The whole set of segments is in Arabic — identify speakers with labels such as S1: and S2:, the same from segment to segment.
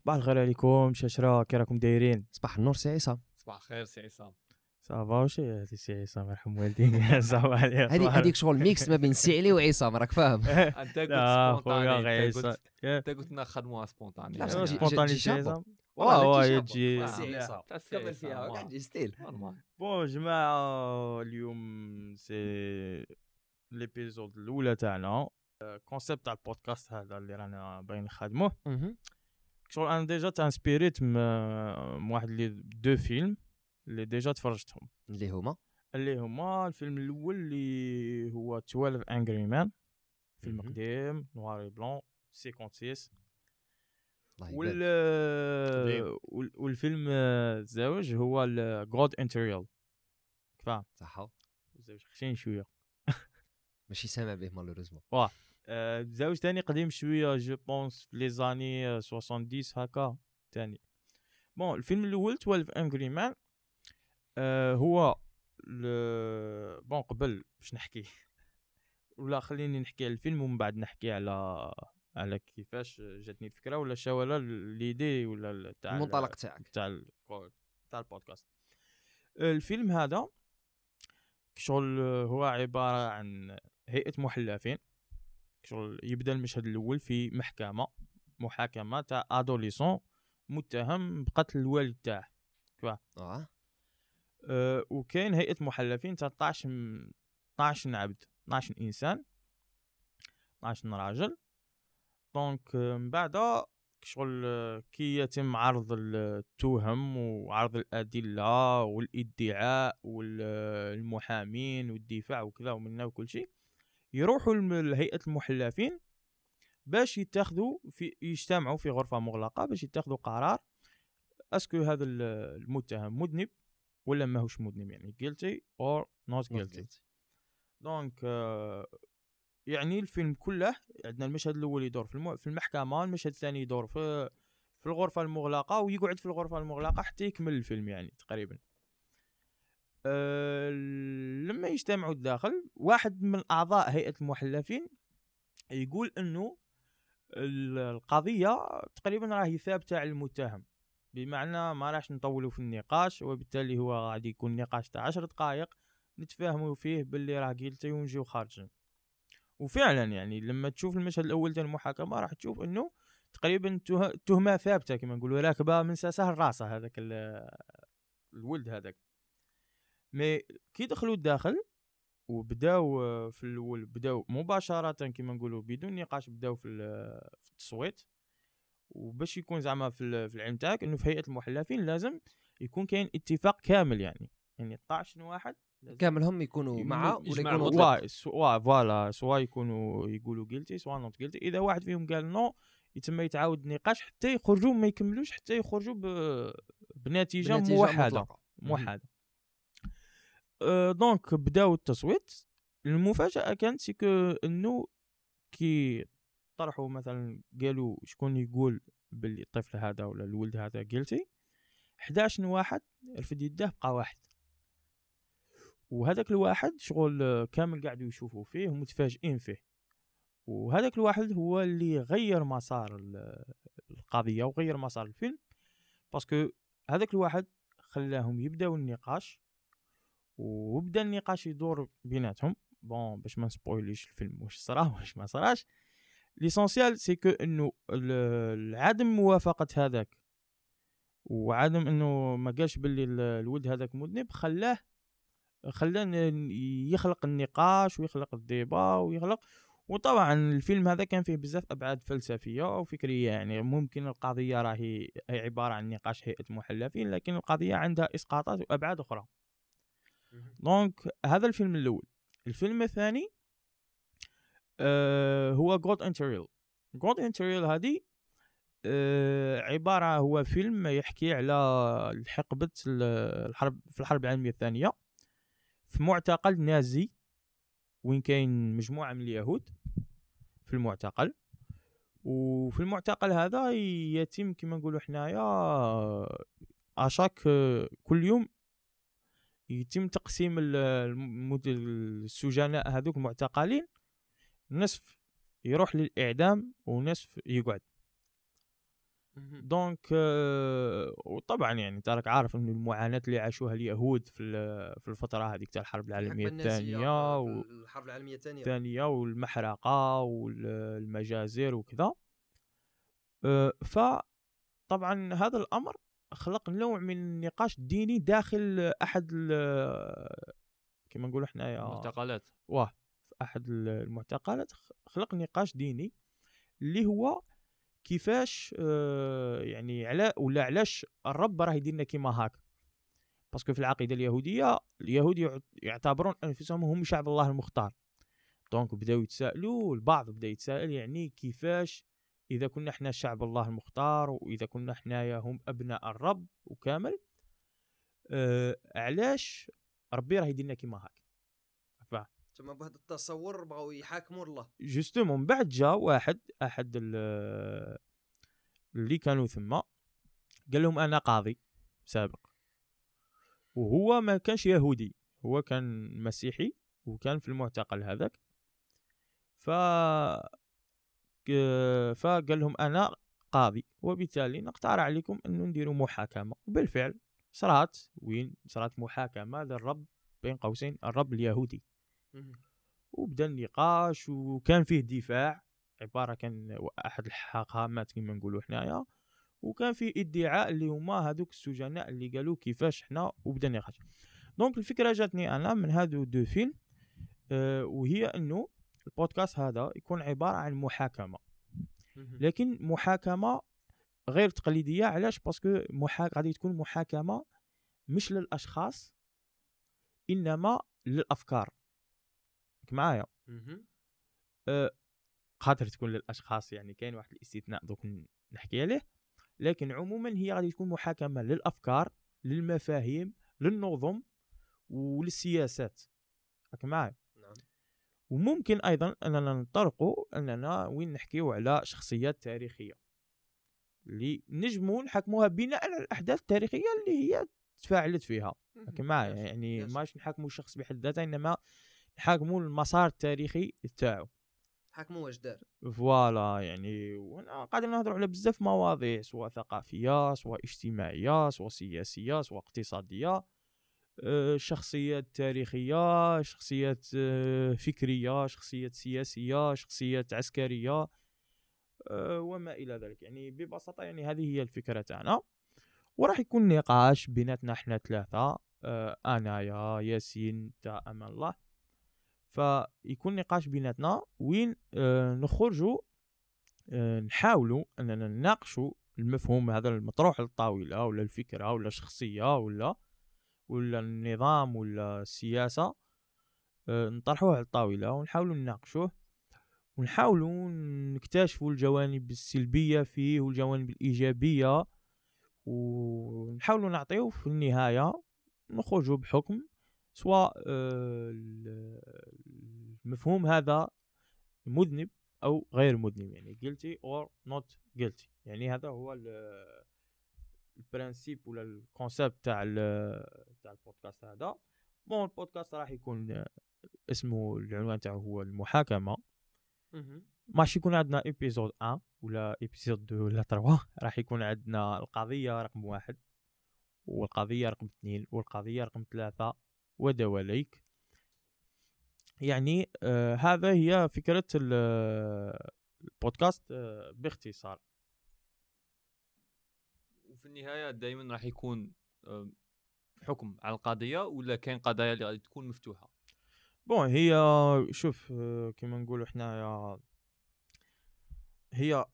S1: صباح الخير عليكم شاشرة كي راكم دايرين؟
S2: صباح النور سي عصام
S3: صباح الخير سي عصام
S1: صافا واش هي هادي سي عصام يرحم والديك صافا عليك
S2: هذيك هذيك شغل ميكس ما بين سي علي وعصام راك فاهم.
S3: أنت قلت
S1: غير أنت
S3: قلت
S2: بصح جي-
S1: سبونتاني
S2: جي
S1: سي. عصام واه. يجي
S3: آه.
S2: سي عصام
S3: تاع سي
S2: كمل فيها ستيل.
S1: بون جماعة اليوم سي ليبيزود الأولى تاعنا. concept تاع البودكاست هذا اللي رانا باغيين نخدموه. شغل أنا déjà تانسبيريت من واحد les deux films اللي déjà تفرجتهم.
S2: اللي هما؟
S1: اللي هما الفيلم الأول اللي هو 12 Angry Men فيلم. قديم noir et blanc 56
S2: الله
S1: وال
S2: يبارك
S3: قديم.
S1: وال- والفيلم الزوج هو God on Trial فاهم؟
S2: صح
S1: الزوج خشين شوية.
S2: ماشي سامع به malheureusement
S1: آه، الزوج تاني قديم شوية je pense في les années 70 هكا تاني. bon الفيلم الأول 12 Angry Men هو ل- bon قبل باش نحكي؟ ولا خليني نحكي على الفيلم ومن بعد نحكي على على كيفاش جاتني الفكرة ولا ولا l'idée ولا تاع ال-
S2: المنطلق تاعك.
S1: تاع ال- تاع البودكاست. الفيلم هذا شغل هو عبارة عن هيئة محلفين. شغل يبدا المشهد الأول في محكمة محاكمة تاع أدوليسون متهم بقتل الوالد تاعه
S2: آه.
S1: أه وكاين هيئة محلفين تاع 12 م- 12 عبد 12 إنسان 12 راجل. دونك آه، من بعد شغل آه، كي يتم عرض التهم وعرض الأدلة والإدعاء والمحامين والدفاع وكذا ومنا وكل شيء. يروحوا لهيئة المحلفين باش يتخذوا في يجتمعوا في غرفة مغلقة باش يتخذوا قرار est-ce que هذا ال- المتهم مذنب ولا ماهوش مذنب يعني guilty or not guilty. donc آه، يعني الفيلم كله عندنا المشهد الأول يدور في الم- في المحكمة المشهد الثاني يدور في في الغرفة المغلقة ويقعد في الغرفة المغلقة حتى يكمل الفيلم يعني تقريبا. أه لما يجتمعوا الداخل واحد من أعضاء هيئة المحلفين يقول إنه ال- القضية تقريبا راهي ثابتة على المتهم بمعنى ما راح نطولوا في النقاش وبالتالي هو غادي يكون نقاش تاع عشر دقائق نتفاهموا فيه باللي راه قيلتي ونجيو خارجين. وفعلا يعني لما تشوف المشهد الأول تاع المحاكمة راح تشوف إنه تقريبا ته- التهمه ثابتة كما نقولوا راكبة من ساسه راسه هذاك ال- الولد هذاك. مي كي دخلوا الداخل وبداو آه، في الأول بداو مباشره كما نقولوا بدون نقاش بداو في في التصويت. وباش يكون زعما في في العلم تاعك إنه في هيئة المحلفين لازم يكون كاين اتفاق كامل يعني. يعني 12 واحد لازم
S2: كاملهم يكونوا معاه ولا يكونوا. ضد
S1: ou soit voilà. soit يكونوا يقولوا guilty soit not guilty إذا واحد فيهم قال non يتم يتعاود النقاش حتى يخرجوا ما يكملوش حتى يخرجوا ب... بنتيجة,
S2: بنتيجة
S1: موحدة.
S2: مطلقة.
S1: موحدة. donc بداو التصويت المفاجأة كانت c'est إنه كي طرحوا مثلا قالوا شكون يقول باللي الطفل هذا ولا الولد هذا guilty 11 واحد رفد يده بقى واحد. وهذاك الواحد شغل كامل قاعدوا يشوفوا فيه ومتفاجئين فيه. وهذاك الواحد هو اللي غير مسار ال- القضية وغير مسار الفيلم parce que هذاك الواحد خلاهم يبداو النقاش وبدا النقاش يدور بيناتهم. bon باش ما نسبويليش الفيلم واش صرا واش ما صراش. l'essentiel c'est que إنه عدم موافقة هذاك وعدم إنه ما قالش باللي ال- الولد هذاك مذنب خلاه ن- يخلق النقاش ويخلق ال débat ويخلق وطبعا الفيلم هذا كان فيه بزاف أبعاد فلسفية وفكرية يعني ممكن القضية راهي هي عبارة عن نقاش هيئة محلفين لكن القضية عندها إسقاطات وأبعاد أخرى. donc هذا الفيلم الأول. الفيلم الثاني آه هو God on Trial God on Trial هذه آه عبارة هو فيلم يحكي على حقبة ال- الحرب في الحرب العالمية الثانية في معتقل نازي وين كاين مجموعة من اليهود في المعتقل. وفي المعتقل هذا يتم كما نقولوا حنايا à chaque كل يوم يتم تقسيم السجناء هذوك المعتقلين نصف يروح للإعدام ونصف يقعد. دونك آه، وطبعا يعني أنت راك عارف إنه المعاناة اللي عاشوها اليهود في في الفترة هذيك تاع الحرب العالمية
S2: الثانية
S1: و-
S2: الحرب العالمية الثانية.
S1: الثانية والمحرقة والمجازر وكذا. آه، فطبعا هذا الأمر خلق نوع من النقاش الديني داخل أحد كما نقولوا حنايا
S3: معتقلات
S1: واه في أحد المعتقلات خلق نقاش ديني اللي هو كيفاش آه، يعني على ولا علاش الرب راه يدير لنا كيما هاك. باسكو في العقيدة اليهودية اليهود يع- يعتبرون أنفسهم هم شعب الله المختار. donc بداو يتسائلوا البعض بدأ يتساءل يعني كيفاش إذا كنا إحنا شعب الله المختار وإذا كنا حنايا هم أبناء الرب وكامل آه علاش ربي راه يدير لنا كيما هاك؟
S2: تما بهذا التصور بغاو يحاكموا الله.
S1: justement من بعد جا واحد أحد ال- اللي كانوا ثم قال لهم أنا قاضي سابق. وهو ما كانش يهودي هو كان مسيحي وكان في المعتقل هذاك. ف فقال لهم أنا قاضي وبالتالي نقترح عليكم أنه نديروا محاكمة. وبالفعل صرات وين؟ صرات محاكمة للرب بين قوسين الرب اليهودي. وبدا النقاش وكان فيه دفاع. عبارة كان أحد الحاخامات كما نقولوا حنايا. وكان فيه ادعاء اللي هما هذوك السجناء اللي قالوا كيفاش حنا وبدا النقاش. donc الفكرة جاتني أنا من هادو deux films أه وهي أنه البودكاست هذا يكون عبارة عن محاكمة. لكن محاكمة غير تقليدية علاش؟ parce que محا... غادي تكون محاكمة مش للأشخاص إنما للأفكار. معايا؟ أه قادر تكون للأشخاص يعني كاين واحد الاستثناء دوك نحكي عليه. لكن عموما هي غادي تكون محاكمة للأفكار للمفاهيم للنظم وللسياسات. راك معايا؟ وممكن أيضا أننا نطرقوا أننا وين نحكيو على شخصيات تاريخية اللي نجموا نحكموها بناء على الأحداث التاريخية اللي هي تفاعلت فيها. معايا يعني. ماش نحاكموا الشخص بحد ذاته إنما نحاكموا المسار التاريخي تاعو.
S2: حاكموا واش دار.
S1: فوالا يعني وأنا قاعدين نهضروا على بزاف مواضيع سواء ثقافية سواء اجتماعية سواء سياسية سواء اقتصادية. شخصيات تاريخية شخصيات آه، فكرية شخصيات سياسية شخصيات عسكرية آه، وما إلى ذلك. يعني ببساطة يعني هذه هي الفكرة تاعنا وراح يكون نقاش بيناتنا إحنا ثلاثة آه، آنايا ياسين تا أمان الله. فيكون نقاش بيناتنا وين آه، نخرجوا آه، نحاولوا أننا نناقشوا المفهوم هذا المطروح للطاوله ولا الفكرة ولا الشخصية ولا ولا النظام ولا السياسة آه، نطرحوه على الطاولة ونحاولوا نناقشوه ونحاولوا نكتشفوا الجوانب السلبية فيه والجوانب الإيجابية ونحاولوا نعطيو في النهاية نخرجوا بحكم سواء آه، ال- المفهوم هذا مذنب أو غير مذنب يعني guilty or not guilty يعني هذا هو ال principe ولا ال concept تاع تاع البودكاست هذا. bon ال podcast راح يكون اسمه العنوان تاعو هو المحاكمة. ماشي يكون عندنا épisode 1 ولا épisode 2 ولا 3 راح يكون عندنا القضية رقم واحد والقضية رقم اثنين والقضية رقم ثلاثة. ودواليك يعني آه هذا هي فكرة ال- البودكاست آه باختصار.
S3: وفي النهاية دائما راح يكون حكم على القضية ولا كاين قضايا اللي غادي تكون مفتوحة؟
S1: بون هي شوف آه، كما نقولوا حنايا هي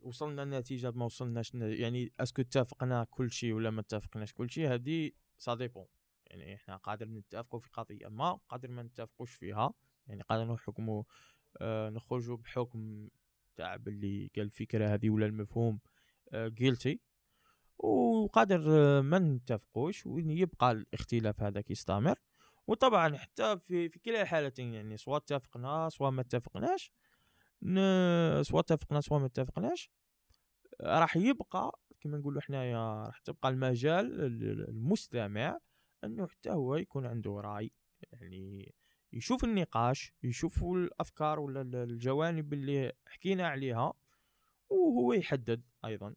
S1: وصلنا لنتيجه ما وصلناش يعني est-ce que اتفقنا كل شيء ولا ما اتفقناش كل شيء هذه ça dépend يعني إحنا قادر نتفقوا في قضية ما قادر ما نتفقوش فيها. يعني قادر نحكموا آه نخرجوا بحكم تاع باللي قال الفكرة هذه ولا المفهوم آه guilty وقادر آه، ما نتفقوش وإن يبقى الاختلاف هذاك يستمر. وطبعا حتى في في كلا الحالتين يعني سواء اتفقنا سواء ما اتفقناش سواء اتفقنا سواء ما اتفقناش راح يبقى كما نقولوا حنايا راح تبقى المجال المستمع إنه حتى هو يكون عنده رأي يعني يشوف النقاش يشوف الأفكار ولا ال- الجوانب اللي حكينا عليها وهو يحدد أيضا.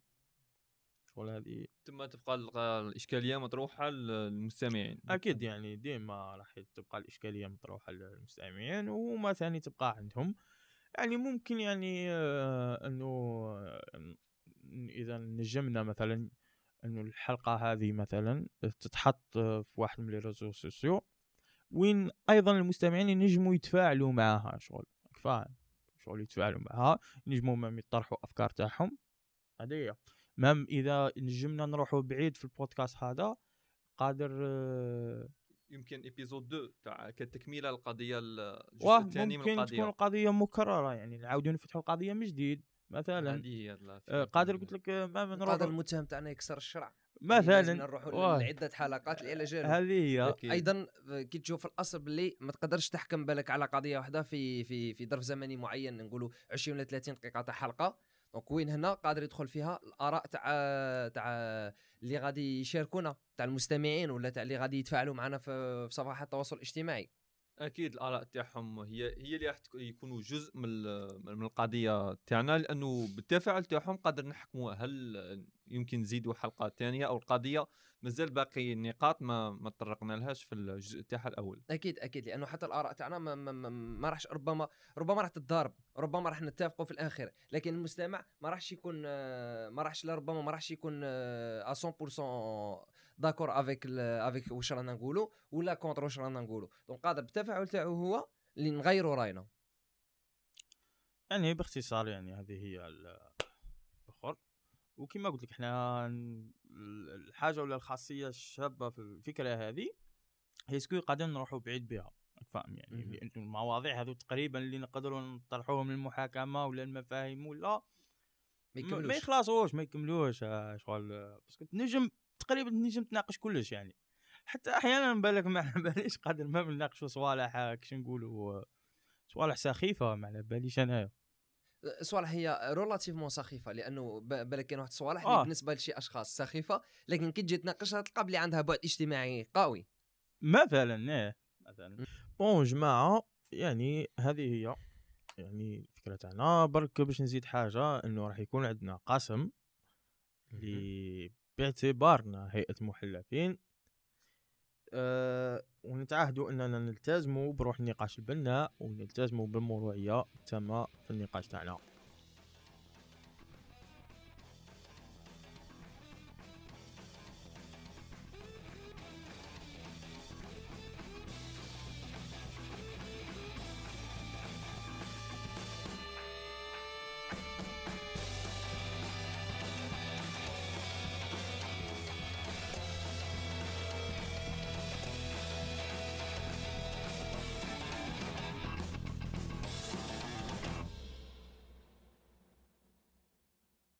S1: شغل هذه.
S3: ثم تبقى ال- الإشكالية مطروحة للمستمعين.
S1: أكيد يعني ديما راح تبقى الإشكالية مطروحة للمستمعين وما ثاني تبقى عندهم. يعني ممكن يعني آه، أنه آه، إذا نجمنا مثلا انه الحلقة هذه مثلا تتحط في واحد من les réseaux sociaux وين أيضا المستمعين ينجموا يتفاعلوا معها شغل. فاهم شغل يتفاعلوا معها ينجموا même يطرحوا أفكار تاعهم. هذه même إذا نجمنا نروحوا بعيد في البودكاست هذا قادر آه،
S3: يمكن épisode 2 تاع كتكميلة القضية الجزء الثاني من
S1: ممكن تكون
S3: القضية
S1: القضية مكررة يعني نعاودوا نفتحوا القضية من جديد مثلا
S3: هذه هي
S1: آه، قادر
S3: من-
S1: قلت لك آه، ما
S2: قادر
S1: نروح
S2: المتهم تاعنا يكسر الشرع. لازم
S1: مثلا
S2: نروحوا. لعدة حلقات اللي على جالو
S1: هذه هي.
S3: أكيد.
S2: أيضا كي تشوف الأصل باللي ما تقدرش تحكم بالك على قضية واحدة في في في ظرف زمني معين نقولوا 20 ولا 30 دقيقة تاع حلقة. دونك وين هنا قادر يدخل فيها الآراء تاع تاع اللي غادي يشاركونا تاع المستمعين ولا تاع اللي غادي يتفاعلوا معنا في في صفحات التواصل الاجتماعي.
S3: أكيد الآراء تاعهم هي هي اللي راح يكونوا جزء من من القضية تاعنا لأنه بالتفاعل تاعهم قادر نحكموا هل يمكن نزيدوا حلقة ثانية أو القضية. مازال باقي نقاط ما ما تطرقنا لهاش في الجزء تاعها الأول.
S2: أكيد أكيد لأنه حتى الآراء تاعنا ما, ما, ما, ما راحش ربما ربما راح تتضارب ربما راح نتفقوا في الآخر لكن المستمع ما راحش يكون آه، ما راحش لربما ما راحش يكون آه، 100% d'accord avec avec واش رانا نقولوا ولا contre واش رانا نقولوا donc قادر بالتفاعل تاعو هو اللي نغيروا رأينا.
S1: يعني باختصار يعني هذه هي وكما قلت لك إحنا الحاجة ولا الخاصية الشابة في الفكرة هذه هي c'est que قادر نروحوا بعيد بها فاهم؟ يعني المواضيع هذو تقريبا اللي نقدروا نطرحوهم للمحاكمة ولا المفاهيم ولا
S2: ما
S1: ما ما
S2: يكملوش.
S1: يخلصوش ما يكملوش آه، شغل parce que تنجم تقريبا تنجم تناقش كلش يعني. حتى أحيانا بالك ما على باليش قادر ما نناقشوا صوالح آه، كيش نقولوا آه، صوالح سخيفة ما على باليش أنايا.
S2: صوالح هي relativement سخيفة لأنه بالك كاين واحد الصوالح
S1: آه.
S2: بالنسبة لشي أشخاص سخيفة لكن كي تجي تناقشها تلقى بلي عندها بعد اجتماعي قوي.
S1: مثلا إيه مثلا. bon جماعة يعني هذه هي يعني الفكرة تاعنا برك باش نزيد حاجة إنه راح يكون عندنا قسم اللي باعتبارنا هيئة محلفين. أه أننا نلتزموا بروح النقاش البناء ونلتزموا بالموضوعيه التامه في النقاش تاعنا.